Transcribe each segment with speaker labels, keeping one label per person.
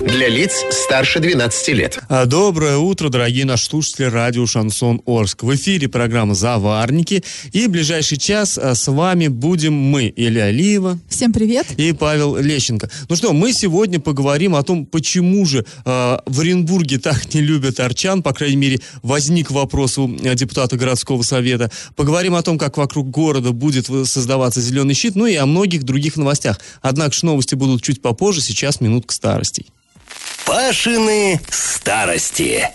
Speaker 1: Для лиц старше 12 лет.
Speaker 2: А, Доброе утро, дорогие наши слушатели радио «Шансон Орск». В эфире программа «Заварники». И в ближайший час а, с вами будем мы, Илья Алиева.
Speaker 3: Всем привет.
Speaker 2: И Павел Лещенко. Ну что, мы сегодня поговорим о том, почему же э, в Оренбурге так не любят арчан, по крайней мере, возник вопрос у депутата городского совета. Поговорим о том, как вокруг города будет создаваться зеленый щит, ну и о многих других новостях. Однако же новости будут чуть попозже, сейчас минутка старостей.
Speaker 4: Пашины старости.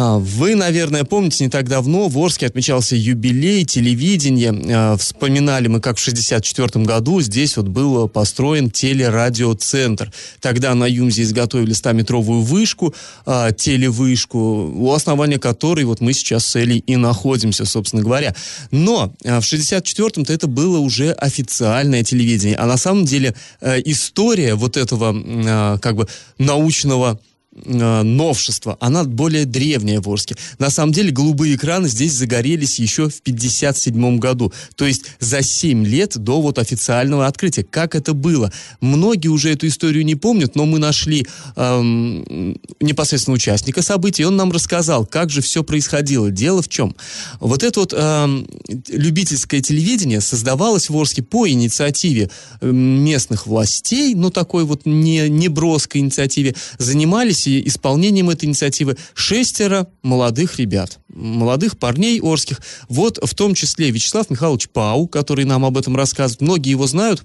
Speaker 2: А, вы, наверное, помните, не так давно в Орске отмечался юбилей телевидения. А, вспоминали мы, как в 1964 году здесь вот был построен телерадиоцентр. Тогда на Юмзе изготовили 100-метровую вышку, а, телевышку, у основания которой вот мы сейчас с Элей и находимся, собственно говоря. Но в 1964-м-то это было уже официальное телевидение. А на самом деле история вот этого как бы научного э, новшество, она более древняя в Орске. На самом деле голубые экраны здесь загорелись еще в 57 году. То есть за 7 лет до вот официального открытия. Как это было? Многие уже эту историю не помнят, но мы нашли эм, непосредственно участника событий, и он нам рассказал, как же все происходило. Дело в чем? Вот это вот эм, любительское телевидение создавалось в Орске по инициативе эм, местных властей, ну такой вот не, не броской инициативе, занимались исполнением этой инициативы шестеро молодых ребят, молодых парней орских. Вот в том числе Вячеслав Михайлович Пау, который нам об этом рассказывает. Многие его знают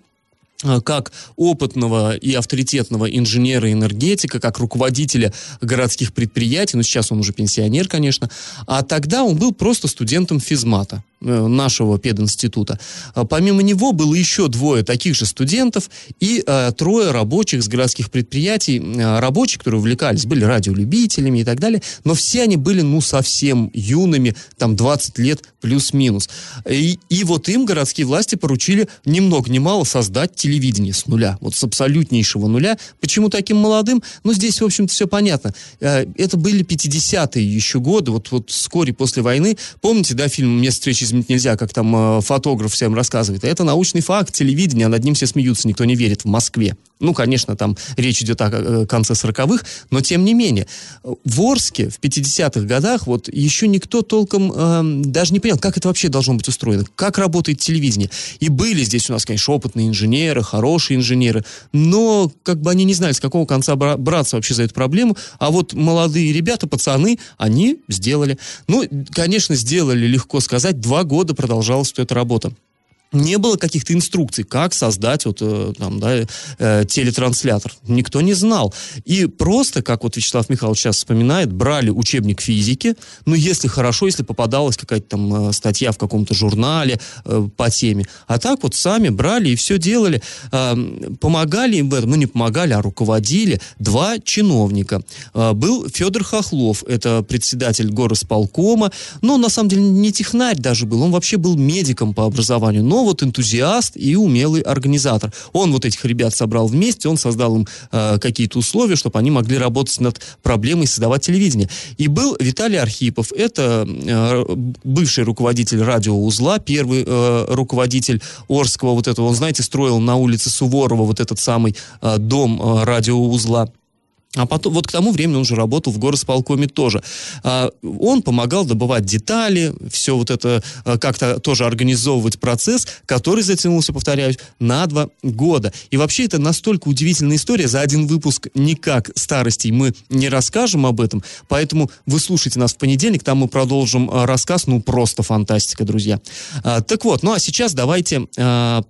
Speaker 2: Э, как опытного и авторитетного инженера-энергетика, как руководителя городских предприятий, ну сейчас он уже пенсионер, конечно, а тогда он был просто студентом физмата нашего пединститута. А помимо него было еще двое таких же студентов и э, трое рабочих с городских предприятий, э, рабочих, которые увлекались, были радиолюбителями и так далее, но все они были, ну, совсем юными, там, 20 лет плюс-минус. И, и вот им городские власти поручили ни много ни мало создать телевизор телевидения с нуля, вот с абсолютнейшего нуля. Почему таким молодым? Ну, здесь, в общем-то, все понятно. Э, это были 50-е еще годы, вот, вот вскоре после войны. Помните, да, фильм «Место встречи изменить нельзя», как там э, фотограф всем рассказывает? Это научный факт телевидения, а над ним все смеются, никто не верит в Москве. Ну, конечно, там речь идет о э, конце 40-х, но тем не менее. В Орске в 50-х годах вот еще никто толком э, даже не понял, как это вообще должно быть устроено, как работает телевидение. И были здесь у нас, конечно, опытные инженеры, хорошие инженеры, но как бы они не знали, с какого конца браться вообще за эту проблему, а вот молодые ребята, пацаны, они сделали. Ну, конечно, сделали, легко сказать, два года продолжалась эта работа не было каких-то инструкций, как создать вот э, там, да, э, телетранслятор. Никто не знал. И просто, как вот Вячеслав Михайлович сейчас вспоминает, брали учебник физики, ну, если хорошо, если попадалась какая-то там э, статья в каком-то журнале по теме. А так вот сами брали и все делали. Помогали им в этом, ну, не помогали, а руководили два чиновника. Был Федор Хохлов, это председатель горосполкома, но на самом деле не технарь даже был, он вообще был медиком по образованию, но вот энтузиаст и умелый организатор. Он вот этих ребят собрал вместе, он создал им э, какие-то условия, чтобы они могли работать над проблемой создавать телевидение. И был Виталий Архипов, это э, бывший руководитель радиоузла, первый э, руководитель Орского вот этого, он, знаете, строил на улице Суворова вот этот самый э, дом э, радиоузла. А потом, вот к тому времени он уже работал в горосполкоме тоже. А, он помогал добывать детали, все вот это а, как-то тоже организовывать процесс, который затянулся, повторяюсь, на два года. И вообще это настолько удивительная история. За один выпуск никак старостей мы не расскажем об этом. Поэтому вы слушайте нас в понедельник, там мы продолжим а, рассказ. Ну, просто фантастика, друзья. Так вот, ну а сейчас давайте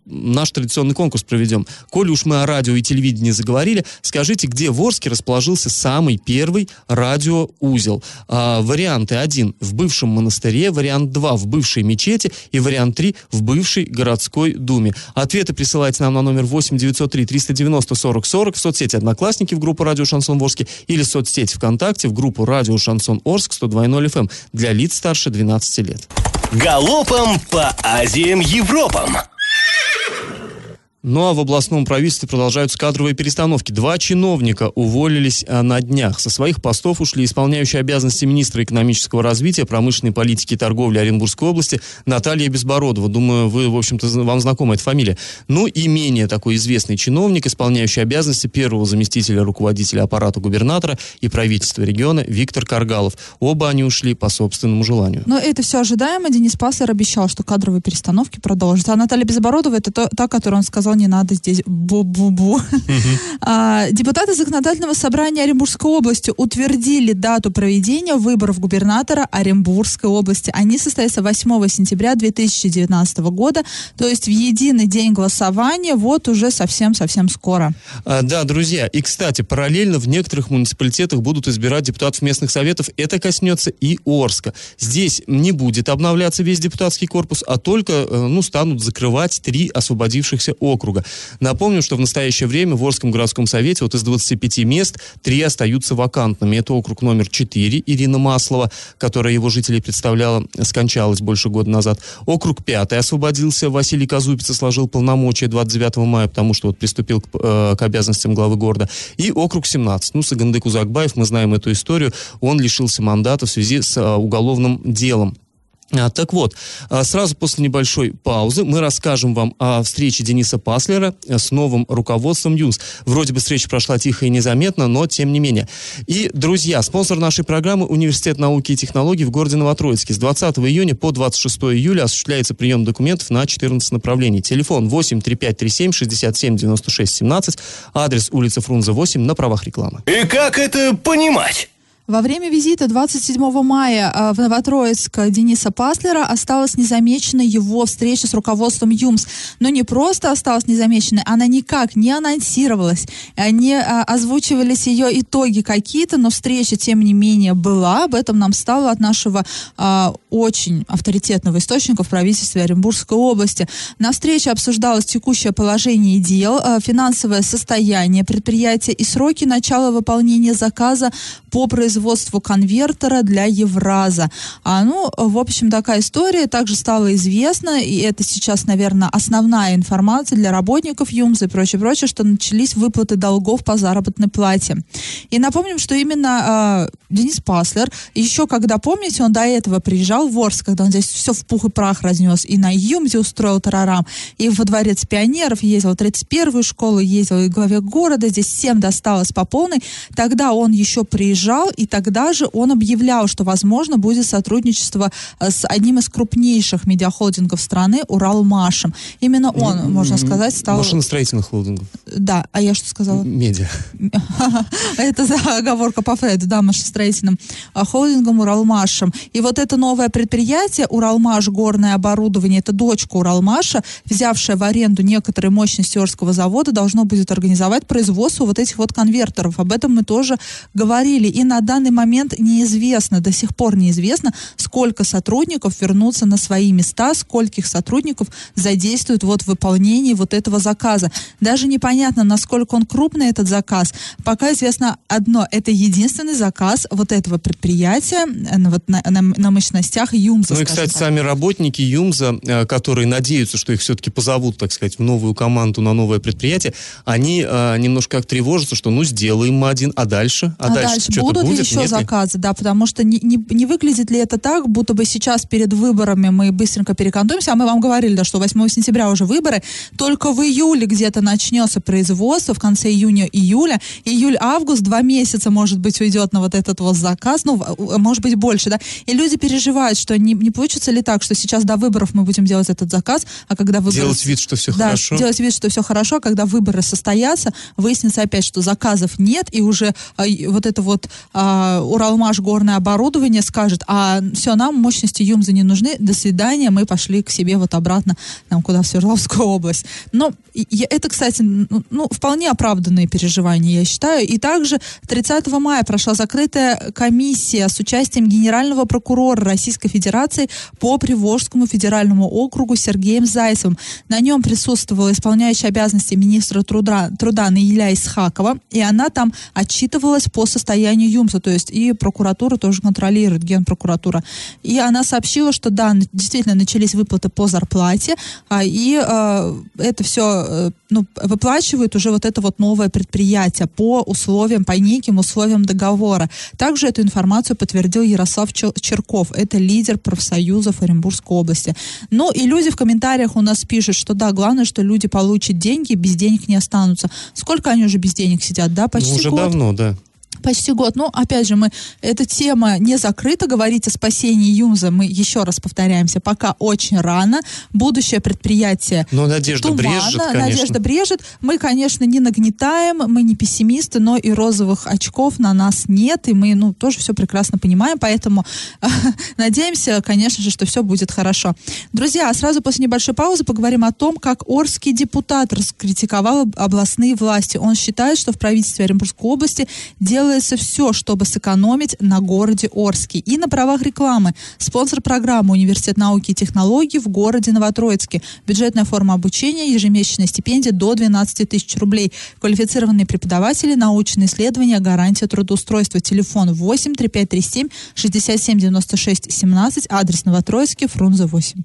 Speaker 2: наш традиционный конкурс проведем. Коли уж мы о радио и телевидении заговорили, скажите, где в Орске расположен расположился самый первый радиоузел. А, варианты 1 в бывшем монастыре, вариант 2 в бывшей мечети и вариант 3 в бывшей городской думе. Ответы присылайте нам на номер 8 903 390 40 40 в соцсети «Одноклассники» в группу «Радио Шансон Орске» или в соцсети ВКонтакте в группу «Радио Шансон Орск» 102.0 FM для лиц старше 12 лет.
Speaker 4: Галопом по Азиям Европам!
Speaker 2: Ну а в областном правительстве продолжаются кадровые перестановки. Два чиновника уволились а, на днях. Со своих постов ушли исполняющие обязанности министра экономического развития, промышленной политики и торговли Оренбургской области Наталья Безбородова. Думаю, вы, в общем-то, вам знакома эта фамилия. Ну и менее такой известный чиновник, исполняющий обязанности первого заместителя руководителя аппарата губернатора и правительства региона Виктор Каргалов. Оба они ушли по собственному желанию.
Speaker 3: Но это все ожидаемо. Денис Паслер обещал, что кадровые перестановки продолжатся. А Наталья Безбородова это то, та, которую он сказал, не надо здесь бу-бу-бу. А, депутаты законодательного собрания Оренбургской области утвердили дату проведения выборов губернатора Оренбургской области. Они состоятся 8 сентября 2019 года, то есть в единый день голосования, вот уже совсем-совсем скоро.
Speaker 2: А, да, друзья, и, кстати, параллельно в некоторых муниципалитетах будут избирать депутатов местных советов. Это коснется и Орска. Здесь не будет обновляться весь депутатский корпус, а только, э, ну, станут закрывать три освободившихся округа. Напомню, что в настоящее время в Орском городском совете вот из 25 мест три остаются вакантными. Это округ номер 4 Ирина Маслова, которая его жителей представляла, скончалась больше года назад. Округ 5 освободился. Василий Казупиц сложил полномочия 29 мая, потому что вот приступил к, э, к обязанностям главы города. И округ 17. Ну, Сагандык Узакбаев, мы знаем эту историю, он лишился мандата в связи с э, уголовным делом. А, так вот, а, сразу после небольшой паузы мы расскажем вам о встрече Дениса Паслера э, с новым руководством ЮНС. Вроде бы встреча прошла тихо и незаметно, но тем не менее. И, друзья, спонсор нашей программы Университет науки и технологий в городе Новотроицке. С 20 июня по 26 июля осуществляется прием документов на 14 направлений. Телефон 8 3537 67 96 17, адрес улица Фрунзе 8 на правах рекламы.
Speaker 4: И как это понимать?
Speaker 3: Во время визита 27 мая а, в Новотроицк Дениса Паслера осталась незамеченной его встреча с руководством ЮМС. Но не просто осталась незамеченной, она никак не анонсировалась, не а, озвучивались ее итоги какие-то, но встреча, тем не менее, была. Об этом нам стало от нашего а, очень авторитетного источника в правительстве Оренбургской области. На встрече обсуждалось текущее положение дел, а, финансовое состояние предприятия и сроки начала выполнения заказа по производству производству конвертера для Евраза. А, ну, в общем, такая история также стала известна, и это сейчас, наверное, основная информация для работников ЮМЗ и прочее, прочее, что начались выплаты долгов по заработной плате. И напомним, что именно э, Денис Паслер, еще когда, помните, он до этого приезжал в Орск, когда он здесь все в пух и прах разнес, и на ЮМЗе устроил тарарам, и во дворец пионеров ездил, в 31-ю школу ездил, и главе города, здесь всем досталось по полной. Тогда он еще приезжал и тогда же он объявлял, что, возможно, будет сотрудничество э, с одним из крупнейших медиахолдингов страны, Уралмашем. Именно он, можно сказать, стал...
Speaker 2: Машиностроительных холдингов.
Speaker 3: Да, а я что сказала?
Speaker 2: Медиа.
Speaker 3: Это оговорка по Фреду, да, машиностроительным а, холдингом Уралмашем. И вот это новое предприятие, Уралмаш горное оборудование, это дочка Уралмаша, взявшая в аренду некоторые мощности Орского завода, должно будет организовать производство вот этих вот конвертеров. Об этом мы тоже говорили. И на данный момент неизвестно, до сих пор неизвестно, сколько сотрудников вернутся на свои места, скольких сотрудников задействуют вот в выполнении вот этого заказа. Даже непонятно, насколько он крупный, этот заказ. Пока известно одно, это единственный заказ вот этого предприятия э, вот на, на, на мощностях ЮМЗа.
Speaker 2: Ну и, кстати, так. сами работники ЮМЗа, э, которые надеются, что их все-таки позовут, так сказать, в новую команду на новое предприятие, они э, немножко как тревожатся, что ну сделаем мы один, а дальше?
Speaker 3: А, а дальше, дальше что-то будет? Еще Нет заказы, да, потому что не, не, не выглядит ли это так, будто бы сейчас перед выборами мы быстренько перекантуемся, а мы вам говорили, да, что 8 сентября уже выборы, только в июле где-то начнется производство, в конце июня-июля, июль-август, два месяца, может быть, уйдет на вот этот вот заказ, ну, может быть, больше, да, и люди переживают, что не, не получится ли так, что сейчас до выборов мы будем делать этот заказ, а когда выборы...
Speaker 2: Делать вид, что все
Speaker 3: да,
Speaker 2: хорошо.
Speaker 3: делать вид, что все хорошо, а когда выборы состоятся, выяснится опять, что заказов нет, и уже а, вот это вот а, Уралмаш горное оборудование скажет, а все, нам мощности ЮМЗа не нужны, до свидания, мы пошли к себе вот обратно, там, куда в Свердловскую область. Но это, кстати, ну, вполне оправданные переживания, я считаю. И также 30 мая прошла закрытая комиссия с участием генерального прокурора Российской Федерации по Приволжскому федеральному округу Сергеем Зайцевым. На нем присутствовала исполняющая обязанности министра труда, труда Наиля Исхакова, и она там отчитывалась по состоянию ЮМСа то есть и прокуратура тоже контролирует, генпрокуратура. И она сообщила, что да, действительно начались выплаты по зарплате, а, и а, это все э, ну, выплачивает уже вот это вот новое предприятие по условиям, по неким условиям договора. Также эту информацию подтвердил Ярослав Черков, это лидер профсоюзов Оренбургской области. Ну и люди в комментариях у нас пишут, что да, главное, что люди получат деньги, без денег не останутся. Сколько они уже без денег сидят, да?
Speaker 2: Почти ну, уже год? давно, да
Speaker 3: почти год. Но, опять же, мы, эта тема не закрыта. Говорить о спасении Юмза мы еще раз повторяемся. Пока очень рано. Будущее предприятие
Speaker 2: Но надежда туманно, брежет, конечно.
Speaker 3: Надежда брежет. Мы, конечно, не нагнетаем, мы не пессимисты, но и розовых очков на нас нет. И мы, ну, тоже все прекрасно понимаем. Поэтому надеемся, конечно же, что все будет хорошо. Друзья, сразу после небольшой паузы поговорим о том, как Орский депутат раскритиковал областные власти. Он считает, что в правительстве Оренбургской области делают делается все, чтобы сэкономить на городе Орске. И на правах рекламы. Спонсор программы Университет науки и технологий в городе Новотроицке. Бюджетная форма обучения, ежемесячная стипендия до 12 тысяч рублей. Квалифицированные преподаватели, научные исследования, гарантия трудоустройства. Телефон 8 3537 67 96 17. Адрес Новотроицкий, Фрунзе 8.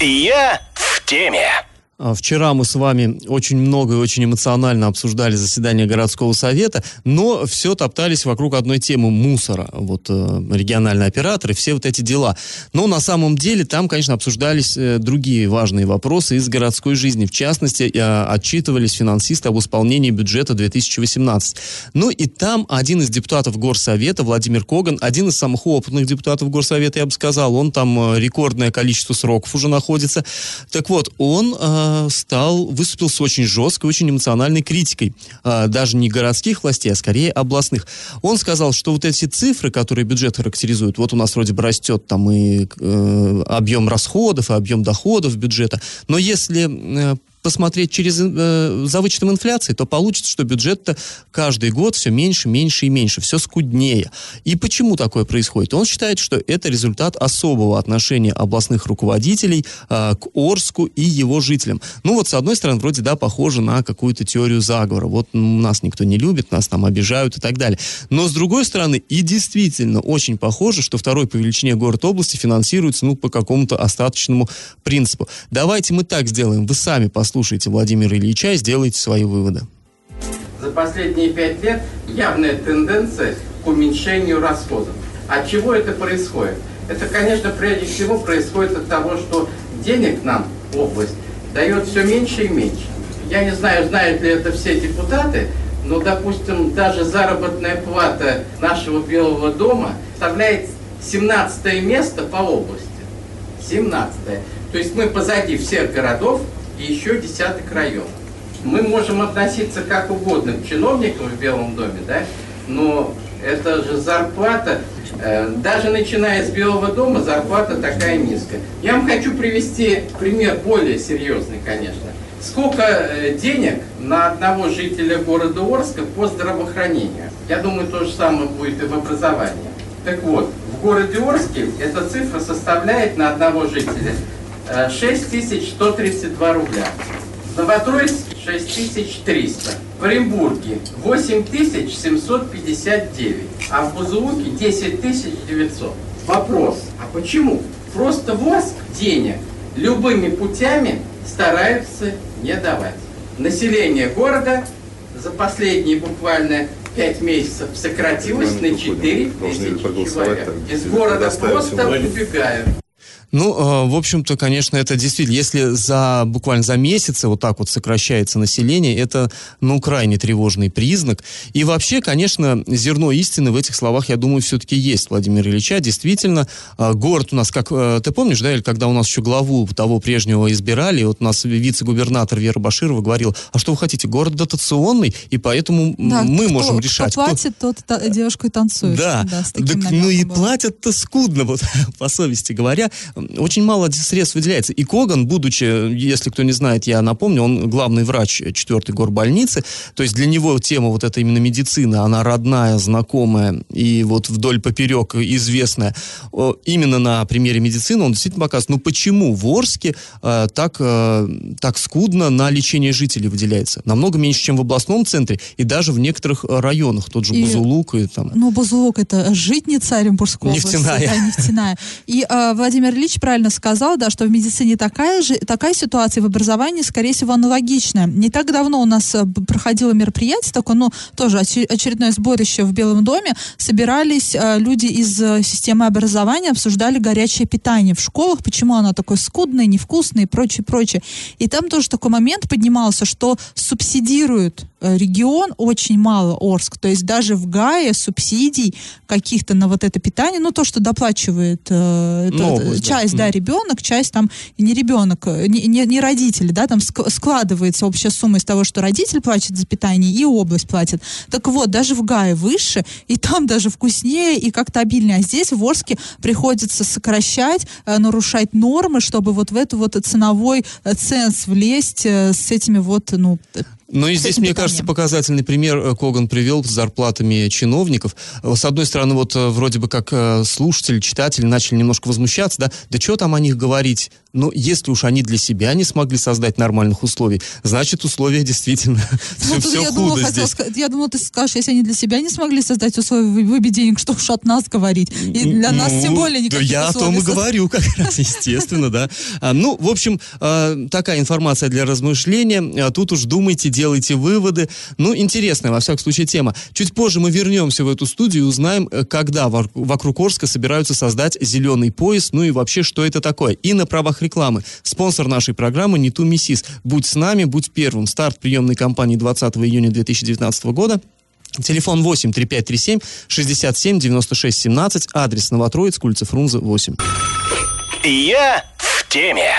Speaker 4: Я в теме.
Speaker 2: А, вчера мы с вами очень много и очень эмоционально обсуждали заседание городского совета, но все топтались вокруг одной темы мусора. Вот э, региональные операторы, все вот эти дела. Но на самом деле там, конечно, обсуждались э, другие важные вопросы из городской жизни. В частности, э, отчитывались финансисты об исполнении бюджета 2018. Ну и там один из депутатов горсовета, Владимир Коган, один из самых опытных депутатов горсовета, я бы сказал, он там рекордное количество сроков уже находится. Так вот, он... Э, стал, выступил с очень жесткой, очень эмоциональной критикой. А, даже не городских властей, а скорее областных. Он сказал, что вот эти цифры, которые бюджет характеризуют, вот у нас вроде бы растет там и э, объем расходов, и объем доходов бюджета, но если э, посмотреть через, э, за вычетом инфляции, то получится, что бюджет-то каждый год все меньше, меньше и меньше, все скуднее. И почему такое происходит? Он считает, что это результат особого отношения областных руководителей э, к Орску и его жителям. Ну вот, с одной стороны, вроде, да, похоже на какую-то теорию заговора. Вот нас никто не любит, нас там обижают и так далее. Но, с другой стороны, и действительно очень похоже, что второй по величине город области финансируется, ну, по какому-то остаточному принципу. Давайте мы так сделаем. Вы сами послушайте послушайте Владимира Ильича и сделайте свои выводы.
Speaker 5: За последние пять лет явная тенденция к уменьшению расходов. От чего это происходит? Это, конечно, прежде всего происходит от того, что денег нам область дает все меньше и меньше. Я не знаю, знают ли это все депутаты, но, допустим, даже заработная плата нашего Белого дома составляет 17 место по области. 17 -е. То есть мы позади всех городов, и еще десяток районов. Мы можем относиться как угодно к чиновникам в Белом доме, да, но это же зарплата, э, даже начиная с Белого дома, зарплата такая низкая. Я вам хочу привести пример более серьезный, конечно. Сколько э, денег на одного жителя города Орска по здравоохранению? Я думаю, то же самое будет и в образовании. Так вот, в городе Орске эта цифра составляет на одного жителя 6132 рубля. В Новотроицке 6300. В Оренбурге 8759. А в Бузулуке 10900. Вопрос, а почему? Просто ВОЗ денег любыми путями стараются не давать. Население города за последние буквально 5 месяцев сократилось на 4 тысячи человек. Из города просто убегают.
Speaker 2: Ну, э, в общем-то, конечно, это действительно, если за буквально за месяцы вот так вот сокращается население, это, ну, крайне тревожный признак. И вообще, конечно, зерно истины в этих словах, я думаю, все-таки есть Владимир Ильича. Действительно, э, город у нас, как э, ты помнишь, да, или когда у нас еще главу того прежнего избирали, вот у нас вице-губернатор Вера Баширова говорил, а что вы хотите, город дотационный, и поэтому да, мы кто, можем решать.
Speaker 3: Кто платит, кто... тот та, девушку и танцует.
Speaker 2: Да, да так, ну и платят-то скудно, вот по совести говоря. Очень мало средств выделяется. И Коган, будучи, если кто не знает, я напомню, он главный врач 4-й горбольницы, то есть для него тема вот эта именно медицина, она родная, знакомая и вот вдоль поперек известная. Именно на примере медицины он действительно показывает, ну почему в Орске э, так, э, так скудно на лечение жителей выделяется? Намного меньше, чем в областном центре и даже в некоторых районах, тот же и, Бузулук и там.
Speaker 3: Ну, Бузулук это житница Оренбургской
Speaker 2: нефтяная.
Speaker 3: области. Да, нефтяная. И э, Владимир Ильич правильно сказал, да, что в медицине такая же, такая ситуация в образовании, скорее всего, аналогичная. Не так давно у нас э, проходило мероприятие такое, ну, тоже очередное сборище в Белом доме. Собирались э, люди из э, системы образования, обсуждали горячее питание в школах, почему оно такое скудное, невкусное и прочее, прочее. И там тоже такой момент поднимался, что субсидируют регион очень мало Орск. То есть даже в Гае субсидий каких-то на вот это питание, ну то, что доплачивает э, ну, это, часть, да, да, ребенок, часть там не ребенок, э, не, не, не родители, да, там складывается общая сумма из того, что родитель платит за питание и область платит. Так вот, даже в Гае выше, и там даже вкуснее и как-то обильнее. А здесь в Орске приходится сокращать, э, нарушать нормы, чтобы вот в эту вот ценовой э, ценз влезть э, с этими вот, ну,
Speaker 2: ну и здесь, мне кажется, показательный пример э, Коган привел с зарплатами чиновников. Э, с одной стороны, вот э, вроде бы как слушатели, читатели начали немножко возмущаться, да, да что там о них говорить? Ну, если уж они для себя не смогли создать нормальных условий, значит, условия действительно все, все я худо думала, здесь.
Speaker 3: Хотел, я думала, ты скажешь, если они для себя не смогли создать условия, выбить денег, что уж от нас говорить. И для ну, нас тем более никаких
Speaker 2: я о том и говорю, как раз, естественно, да. А, ну, в общем, а, такая информация для размышления. А тут уж думайте, делайте выводы. Ну, интересная, во всяком случае, тема. Чуть позже мы вернемся в эту студию и узнаем, э, когда вокруг Орска собираются создать зеленый пояс, ну и вообще, что это такое. И на правах рекламы. Спонсор нашей программы Ниту Миссис. Будь с нами, будь первым. Старт приемной кампании 20 июня 2019 года. Телефон 8 3537 67 96 17. Адрес Новотроиц, улица Фрунзе 8.
Speaker 4: Я в теме.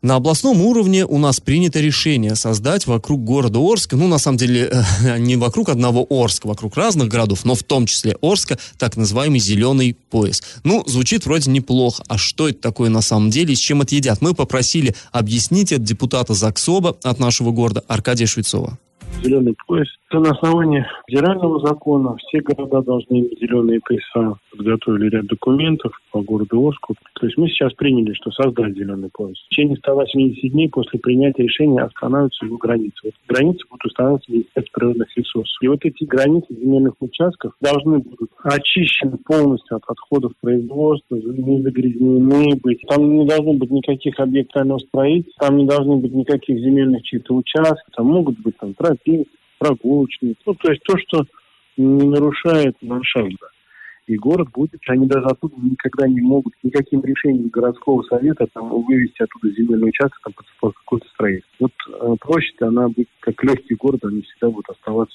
Speaker 2: На областном уровне у нас принято решение создать вокруг города Орска, ну, на самом деле, э, не вокруг одного Орска, вокруг разных городов, но в том числе Орска, так называемый зеленый пояс. Ну, звучит вроде неплохо. А что это такое на самом деле и с чем это едят? Мы попросили объяснить от депутата ЗАГСОБа от нашего города Аркадия Швецова
Speaker 6: зеленый пояс. Это на основании федерального закона. Все города должны иметь зеленые пояса. Подготовили ряд документов по городу Орску. То есть мы сейчас приняли, что создать зеленый пояс. В течение 180 дней после принятия решения останавливаются его границы. Вот границы будут устанавливаться Министерство природных ресурсов. И вот эти границы земельных участков должны будут очищены полностью от отходов производства, не загрязнены быть. Там не должно быть никаких объектов строительства, там не должны быть никаких земельных чьих-то участков. Там могут быть там тропинки, прогулочные. Ну, то есть то, что не нарушает ландшафта. И город будет, они даже оттуда никогда не могут никаким решением городского совета там, вывести оттуда земельный участок там, под какое-то строительство. Вот э, площадь, она будет как легкий город, они всегда будут оставаться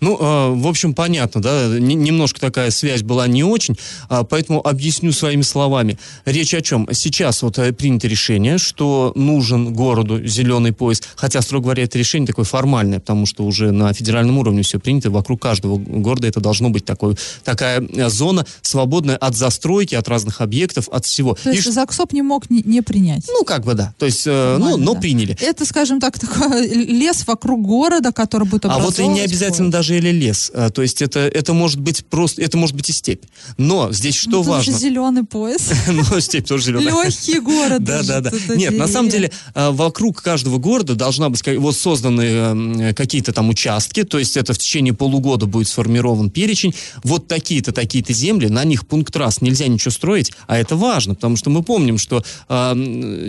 Speaker 2: ну, э, в общем, понятно, да, немножко такая связь была не очень, э, поэтому объясню своими словами. Речь о чем? Сейчас вот э, принято решение, что нужен городу зеленый пояс, хотя, строго говоря, это решение такое формальное, потому что уже на федеральном уровне все принято, вокруг каждого города это должно быть такой, такая э, зона, свободная от застройки, от разных объектов, от всего.
Speaker 3: То есть И ЗАГСОП не мог не, не принять?
Speaker 2: Ну, как бы да, то есть, э, ну, но да. приняли.
Speaker 3: Это, скажем так, такой лес вокруг города, который будет
Speaker 2: А вот и не обязательно там даже или лес. А, то есть это, это может быть просто, это может быть и степь. Но здесь что ну, важно?
Speaker 3: Тоже зеленый пояс.
Speaker 2: Ну, степь тоже зеленая.
Speaker 3: Легкий город.
Speaker 2: Да, да, да. Нет, на самом деле а, вокруг каждого города должна быть вот созданы какие-то там участки, то есть это в течение полугода будет сформирован перечень. Вот такие-то, такие-то земли, на них пункт раз нельзя ничего строить, а это важно, потому что мы помним, что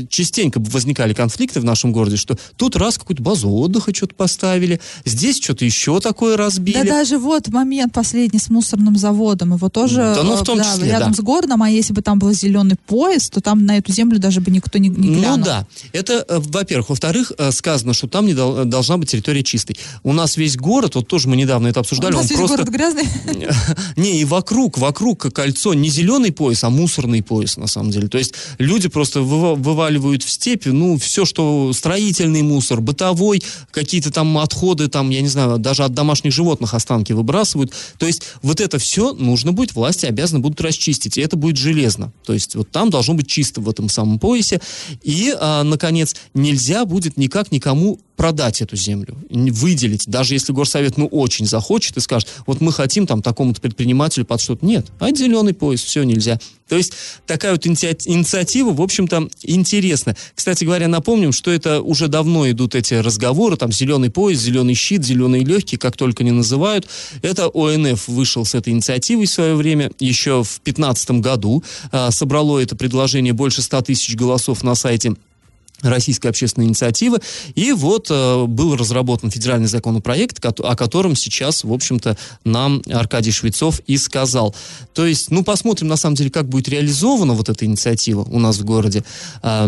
Speaker 2: частенько возникали конфликты в нашем городе, что тут раз какую-то базу отдыха что-то поставили, здесь что-то еще такое разбили.
Speaker 3: Да даже вот момент последний с мусорным заводом, его тоже
Speaker 2: да, ну, в том
Speaker 3: да,
Speaker 2: числе,
Speaker 3: рядом
Speaker 2: да.
Speaker 3: с городом, а если бы там был зеленый поезд, то там на эту землю даже бы никто не, не глянул.
Speaker 2: Ну да, это э, во-первых. Во-вторых, э, сказано, что там не дол- должна быть территория чистой. У нас весь город, вот тоже мы недавно это обсуждали,
Speaker 3: У нас
Speaker 2: он
Speaker 3: весь
Speaker 2: просто...
Speaker 3: город грязный?
Speaker 2: Не, и вокруг, вокруг кольцо не зеленый пояс, а мусорный пояс, на самом деле. То есть люди просто вываливают в степи, ну, все, что строительный мусор, бытовой, какие-то там отходы, там, я не знаю, даже от домашних домашних животных останки выбрасывают. То есть вот это все нужно будет, власти обязаны будут расчистить, и это будет железно. То есть вот там должно быть чисто в этом самом поясе. И, а, наконец, нельзя будет никак никому продать эту землю, выделить, даже если горсовет, ну, очень захочет и скажет, вот мы хотим там такому-то предпринимателю под что-то. Нет, а зеленый пояс, все нельзя. То есть такая вот инициатива, в общем-то, интересна. Кстати говоря, напомним, что это уже давно идут эти разговоры, там зеленый пояс, зеленый щит, зеленые легкие, как только не называют. Это ОНФ вышел с этой инициативой в свое время, еще в 2015 году. А, собрало это предложение больше 100 тысяч голосов на сайте российской общественной инициативы. И вот э, был разработан федеральный законопроект, о котором сейчас, в общем-то, нам Аркадий Швецов и сказал. То есть, ну, посмотрим, на самом деле, как будет реализована вот эта инициатива у нас в городе. Э,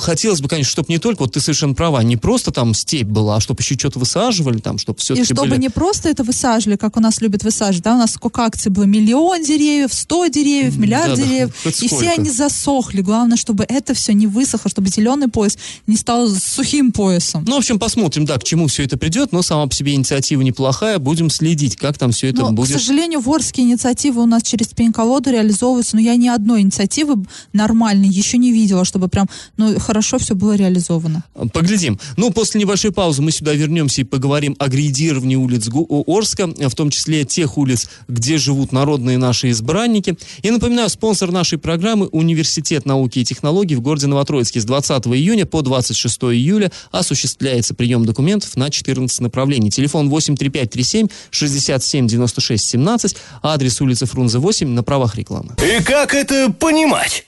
Speaker 2: хотелось бы, конечно, чтобы не только, вот ты совершенно права, не просто там степь была, а чтобы еще что-то высаживали там, чтобы все
Speaker 3: И чтобы
Speaker 2: были...
Speaker 3: не просто это высаживали, как у нас любят высаживать, да, у нас сколько акций было, миллион деревьев, сто деревьев, миллиард
Speaker 2: Да, да,
Speaker 3: деревьев,
Speaker 2: хоть
Speaker 3: и все они засохли. Главное, чтобы это все не высохло, чтобы зеленый пояс не стал сухим поясом.
Speaker 2: Ну, в общем, посмотрим, да, к чему все это придет, но сама по себе инициатива неплохая, будем следить, как там все это
Speaker 3: Но,
Speaker 2: будет.
Speaker 3: к сожалению, ворские инициативы у нас через пень-колоду реализовываются, но я ни одной инициативы нормальной еще не видела, чтобы прям, ну, хорошо все было реализовано.
Speaker 2: Поглядим. Ну, после небольшой паузы мы сюда вернемся и поговорим о грейдировании улиц Орска, в том числе тех улиц, где живут народные наши избранники. И напоминаю, спонсор нашей программы – Университет науки и технологий в городе Новотроицке. С 20 июня по 26 июля осуществляется прием документов на 14 направлений. Телефон 83537 67 96 17, адрес улицы Фрунзе 8 на правах рекламы.
Speaker 4: И как это понимать?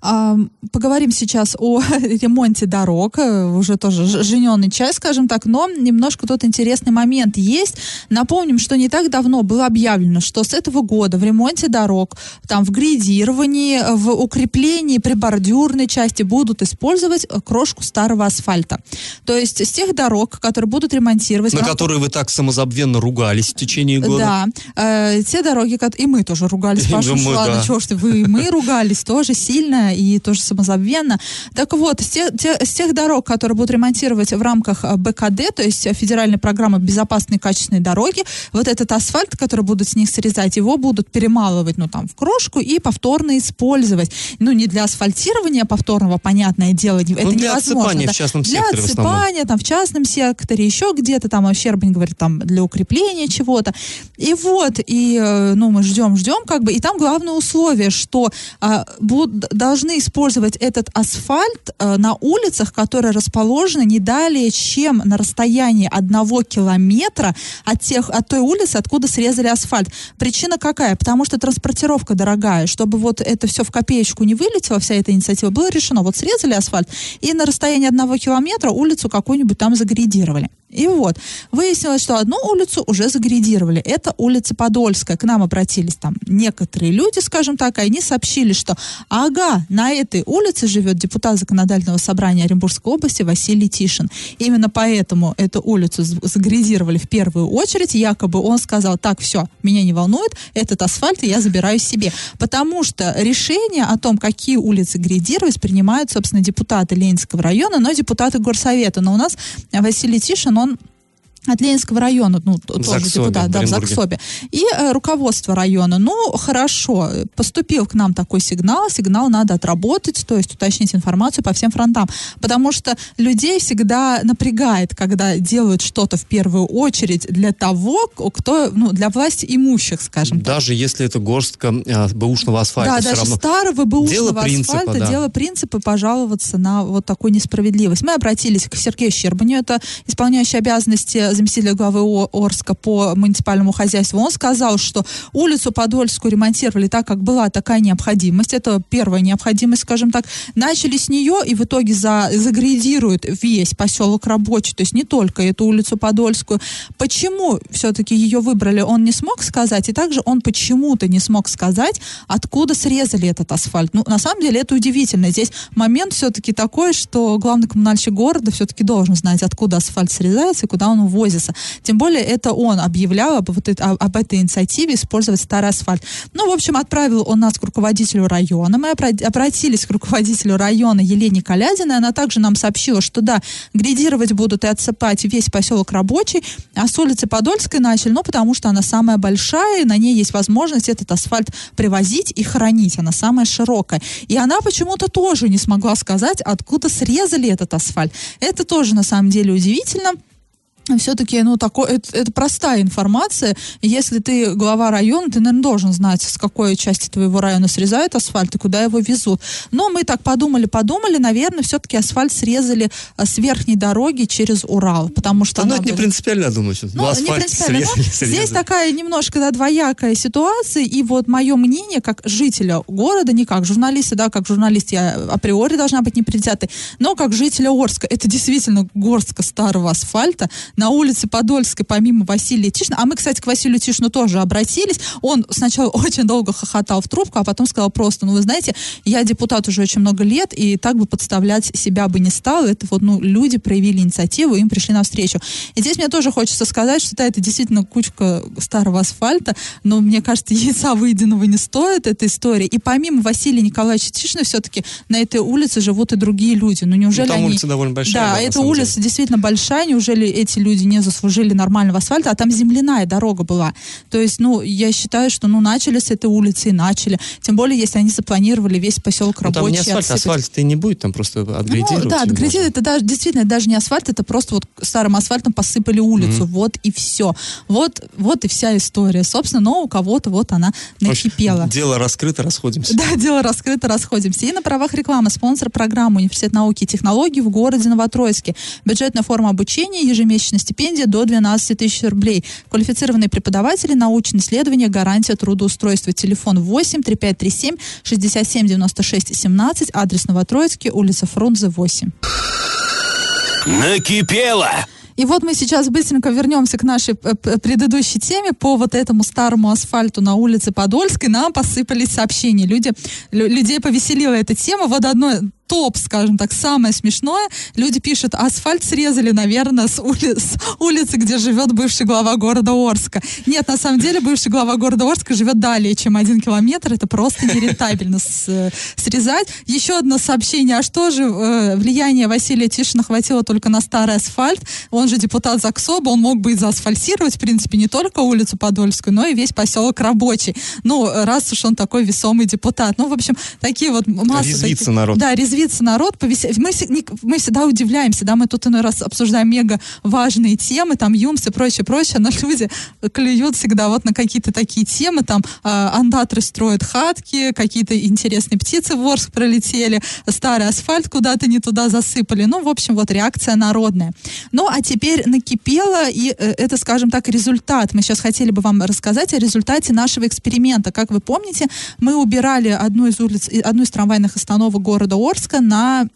Speaker 3: Поговорим сейчас о ремонте дорог, э, уже тоже жененный чай, скажем так, но немножко тут интересный момент есть. Напомним, что не так давно было объявлено, что с этого года в ремонте дорог, там в грейдировании, в укреплении прибордюрной части будут использовать э, крошку старого асфальта. То есть с тех дорог, которые будут ремонтировать...
Speaker 2: На
Speaker 3: рамках
Speaker 2: которые вы так самозабвенно ругались в течение года.
Speaker 3: да, э, те дороги, и мы тоже ругались, Паша, ладно,
Speaker 2: да.
Speaker 3: чего ж ты, вы мы ругались тоже сильно и тоже самозабвенно. Так вот, с тех, те- с тех дорог, которые будут ремонтировать в рамках э, БКД, то есть э, федеральной программы безопасной качественной дороги, вот этот асфальт, который будут с них срезать, его будут перемалывать, ну, там, в крошку и повторно использовать. Ну, не для асфальтирования повторного, понятное дело, не- это
Speaker 2: Ну, для
Speaker 3: невозможно.
Speaker 2: отсыпания
Speaker 3: да.
Speaker 2: в частном
Speaker 3: для
Speaker 2: секторе в
Speaker 3: отсыпания, там, в частном секторе, еще где-то там, Щербань говорит, там, для укрепления чего-то. И вот, и, э, ну, мы ждем, ждем, как бы, и там главное условие, что а, буд- должны использовать этот асфальт э, на улицах, которые расположены не далее, чем на расстоянии одного километра от, тех, от той улицы, откуда срезали асфальт. Причина какая? Потому что транспортировка дорогая. Чтобы вот это все в копеечку не вылетело, вся эта инициатива, было решено, вот срезали асфальт, и на расстоянии одного километра улицу какую-нибудь там загрейдировали. И вот, выяснилось, что одну улицу уже загрейдировали. Это улица Подольская. К нам обратились там некоторые люди, скажем так, и они сообщили, что ага, на этой улице живет депутат законодательного собрания Оренбургской области Василий Тишин. Именно поэтому эту улицу з- загрейдировали в первую очередь. Якобы он сказал, так, все, меня не волнует, этот асфальт я забираю себе. Потому что решение о том, какие улицы грейдировать, принимают, собственно, депутаты Ленинского района, но депутаты горсовета. Но у нас Василий Тишин, он от Ленинского района, ну, тоже
Speaker 2: Заксобе,
Speaker 3: депутат, да, в. Заксобе. И э, руководство района, ну, хорошо, поступил к нам такой сигнал, сигнал надо отработать, то есть уточнить информацию по всем фронтам, потому что людей всегда напрягает, когда делают что-то в первую очередь для того, кто, ну, для власти имущих, скажем так.
Speaker 2: Даже если это горстка э, бэушного асфальта,
Speaker 3: Да, даже
Speaker 2: равно.
Speaker 3: старого бэушного
Speaker 2: Дело принципа,
Speaker 3: асфальта,
Speaker 2: да.
Speaker 3: дело принципа пожаловаться на вот такую несправедливость. Мы обратились к Сергею Щербаню, это исполняющий обязанности заместителя главы Орска по муниципальному хозяйству. Он сказал, что улицу Подольскую ремонтировали так, как была такая необходимость. Это первая необходимость, скажем так. Начали с нее и в итоге за, загрейдируют весь поселок рабочий, то есть не только эту улицу Подольскую. Почему все-таки ее выбрали, он не смог сказать, и также он почему-то не смог сказать, откуда срезали этот асфальт. Ну, на самом деле, это удивительно. Здесь момент все-таки такой, что главный коммунальщик города все-таки должен знать, откуда асфальт срезается и куда он увозится. Завозится. Тем более это он объявлял об, вот это, об этой инициативе использовать старый асфальт. Ну, в общем, отправил он нас к руководителю района. Мы обратились к руководителю района Елене Калядиной. Она также нам сообщила, что да, грейдировать будут и отсыпать весь поселок рабочий, а с улицы Подольской начали, ну, потому что она самая большая, и на ней есть возможность этот асфальт привозить и хранить. Она самая широкая. И она почему-то тоже не смогла сказать, откуда срезали этот асфальт. Это тоже, на самом деле, удивительно все-таки, ну, такой, это, это простая информация. Если ты глава района, ты, наверное, должен знать, с какой части твоего района срезают асфальт и куда его везут. Но мы так подумали, подумали, наверное, все-таки асфальт срезали а, с верхней дороги через Урал, потому что...
Speaker 2: Да, ну, это не принципиально, думаю. Что
Speaker 3: ну, не принципиально. Срезали, срезали. Здесь такая немножко да, двоякая ситуация, и вот мое мнение, как жителя города, не как журналиста, да, как журналист я априори должна быть непредвзятой, но как жителя Орска, это действительно горстка старого асфальта, на улице Подольской, помимо Василия Тишина, а мы, кстати, к Василию Тишину тоже обратились, он сначала очень долго хохотал в трубку, а потом сказал просто, ну, вы знаете, я депутат уже очень много лет, и так бы подставлять себя бы не стал, это вот, ну, люди проявили инициативу, им пришли навстречу. И здесь мне тоже хочется сказать, что да, это действительно кучка старого асфальта, но мне кажется, яйца выеденного не стоит эта история. И помимо Василия Николаевича Тишина, все-таки на этой улице живут и другие люди. Ну, неужели ну,
Speaker 2: там
Speaker 3: они...
Speaker 2: улица довольно большая.
Speaker 3: Да,
Speaker 2: да
Speaker 3: эта улица деле. действительно большая, неужели эти люди люди не заслужили нормального асфальта, а там земляная дорога была. То есть, ну, я считаю, что, ну, начали с этой улицы и начали. Тем более, если они запланировали весь поселок рабочий. Ну,
Speaker 2: там не асфальт, отсыпать. асфальт-то и не будет, там просто отгрейдировать.
Speaker 3: Ну, да, отгрейдировать, это даже, действительно, даже не асфальт, это просто вот старым асфальтом посыпали улицу, mm-hmm. вот и все. Вот, вот и вся история. Собственно, но у кого-то вот она накипела.
Speaker 2: Общем, дело раскрыто, расходимся.
Speaker 3: Да, дело раскрыто, расходимся. И на правах рекламы спонсор программы Университет науки и технологий в городе Новотроицке. Бюджетная форма обучения, ежемесячно Ежемесячная стипендия до 12 тысяч рублей. Квалифицированные преподаватели, научные исследования, гарантия трудоустройства. Телефон 8 3537 67 96 17, адрес Новотроицкий, улица Фрунзе 8.
Speaker 4: Накипело!
Speaker 3: И вот мы сейчас быстренько вернемся к нашей э, предыдущей теме по вот этому старому асфальту на улице Подольской. Нам посыпались сообщения. Люди, людей повеселила эта тема. Вот одно топ, скажем так, самое смешное. Люди пишут, асфальт срезали, наверное, с, ули с улицы, где живет бывший глава города Орска. Нет, на самом деле бывший глава города Орска живет далее, чем один километр. Это просто нерентабельно с, срезать. Еще одно сообщение. А что же э, влияние Василия Тишина хватило только на старый асфальт? Он же депутат ЗАГСОБа, он мог бы и заасфальтировать, в принципе, не только улицу Подольскую, но и весь поселок рабочий. Ну, раз уж он такой весомый депутат. Ну, в общем, такие вот массы...
Speaker 2: Резвится
Speaker 3: таких,
Speaker 2: народ.
Speaker 3: Да, резвится резвится народ, повесе... мы, мы всегда удивляемся, да, мы тут иной раз обсуждаем мега важные темы, там ЮМС и прочее, прочее, но люди клюют всегда вот на какие-то такие темы, там э, андатры строят хатки, какие-то интересные птицы в Орск пролетели, старый асфальт куда-то не туда засыпали, ну, в общем, вот реакция народная. Ну, а теперь накипело, и э, это, скажем так, результат. Мы сейчас хотели бы вам рассказать о результате нашего эксперимента. Как вы помните, мы убирали одну из улиц, одну из трамвайных остановок города Орск, Иркутска на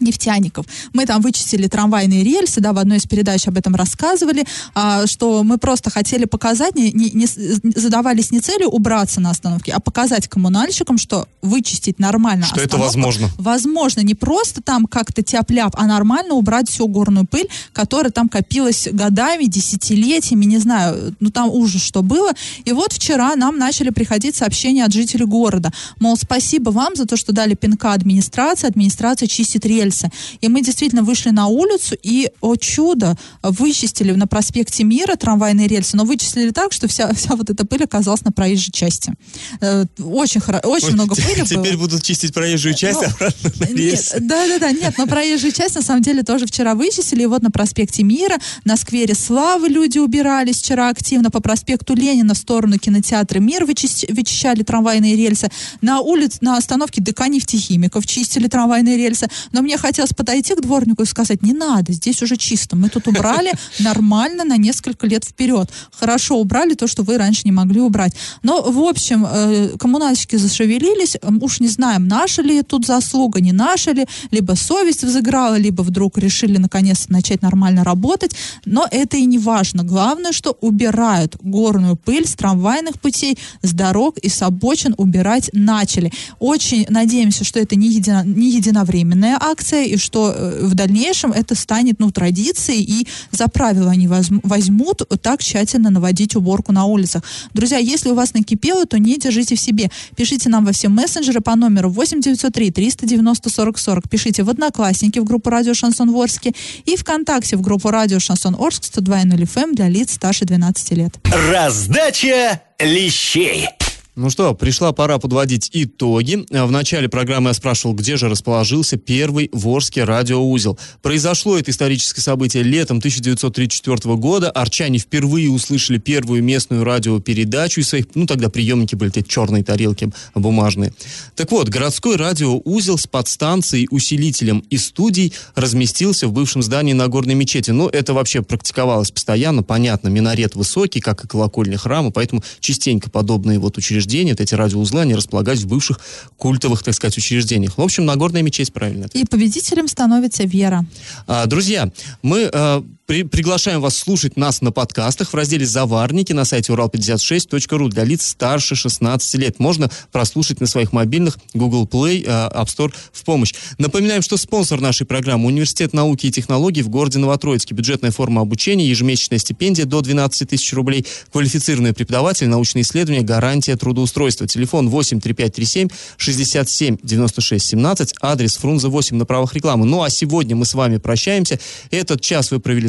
Speaker 3: нефтяников. Мы там вычистили трамвайные рельсы, да, в одной из передач об этом рассказывали, а, что мы просто хотели показать, не, не, не задавались не целью убраться на остановке, а показать коммунальщикам, что вычистить нормально
Speaker 2: Что это возможно.
Speaker 3: Возможно, не просто там как-то тяп-ляп, а нормально убрать всю горную пыль, которая там копилась годами, десятилетиями, не знаю, ну там ужас, что было. И вот вчера нам начали приходить сообщения от жителей города, мол, спасибо вам за то, что дали пинка администрации, администрация чистит рельсы рельсы. И мы действительно вышли на улицу и, о чудо, вычистили на проспекте Мира трамвайные рельсы, но вычислили так, что вся, вся вот эта пыль оказалась на проезжей части. Э, очень, хорошо, очень Ой, много пыли
Speaker 2: Теперь было. будут чистить проезжую часть, ну, обратно на рельсы.
Speaker 3: Да-да-да, нет, но проезжую часть на самом деле тоже вчера вычистили. И вот на проспекте Мира, на сквере Славы люди убирались вчера активно, по проспекту Ленина в сторону кинотеатра Мир вычищали трамвайные рельсы. На улице, на остановке ДК нефтехимиков чистили трамвайные рельсы. Но мне мне хотелось подойти к дворнику и сказать, не надо, здесь уже чисто. Мы тут убрали нормально на несколько лет вперед. Хорошо убрали то, что вы раньше не могли убрать. Но, в общем, э, коммунальщики зашевелились. Уж не знаем, наша ли тут заслуга, не наша ли. Либо совесть взыграла, либо вдруг решили наконец начать нормально работать. Но это и не важно. Главное, что убирают горную пыль с трамвайных путей, с дорог и с обочин убирать начали. Очень надеемся, что это не, едино, не единовременная акция, акция, и что э, в дальнейшем это станет, ну, традицией, и за правило они возьм- возьмут так тщательно наводить уборку на улицах. Друзья, если у вас накипело, то не держите в себе. Пишите нам во все мессенджеры по номеру 8903 390 40 40. Пишите в Одноклассники в группу Радио Шансон Орске и ВКонтакте в группу Радио Шансон Орск 102.0 FM для лиц старше 12 лет.
Speaker 4: Раздача лещей.
Speaker 2: Ну что, пришла пора подводить итоги. В начале программы я спрашивал, где же расположился первый Ворский радиоузел. Произошло это историческое событие летом 1934 года. Арчане впервые услышали первую местную радиопередачу из своих, ну тогда приемники были эти черные тарелки бумажные. Так вот, городской радиоузел с подстанцией, усилителем и студией разместился в бывшем здании Нагорной мечети. Но это вообще практиковалось постоянно, понятно, минарет высокий, как и колокольня храма, поэтому частенько подобные вот учреждения учреждения, вот эти радиоузлы, они располагались в бывших культовых, так сказать, учреждениях. В общем, Нагорная мечеть, правильно.
Speaker 3: И победителем становится вера.
Speaker 2: А, друзья, мы а, при, приглашаем вас слушать нас на подкастах в разделе «Заварники» на сайте урал56.ру для лиц старше 16 лет. Можно прослушать на своих мобильных Google Play, а, App Store в помощь. Напоминаем, что спонсор нашей программы – Университет науки и технологий в городе Новотроицке. Бюджетная форма обучения, ежемесячная стипендия до 12 тысяч рублей, квалифицированные преподаватели, научные исследования, гарантия трудоустройства. Телефон 8 3537 67 96 17, адрес Фрунзе 8 на правах рекламы. Ну а сегодня мы с вами прощаемся. Этот час вы провели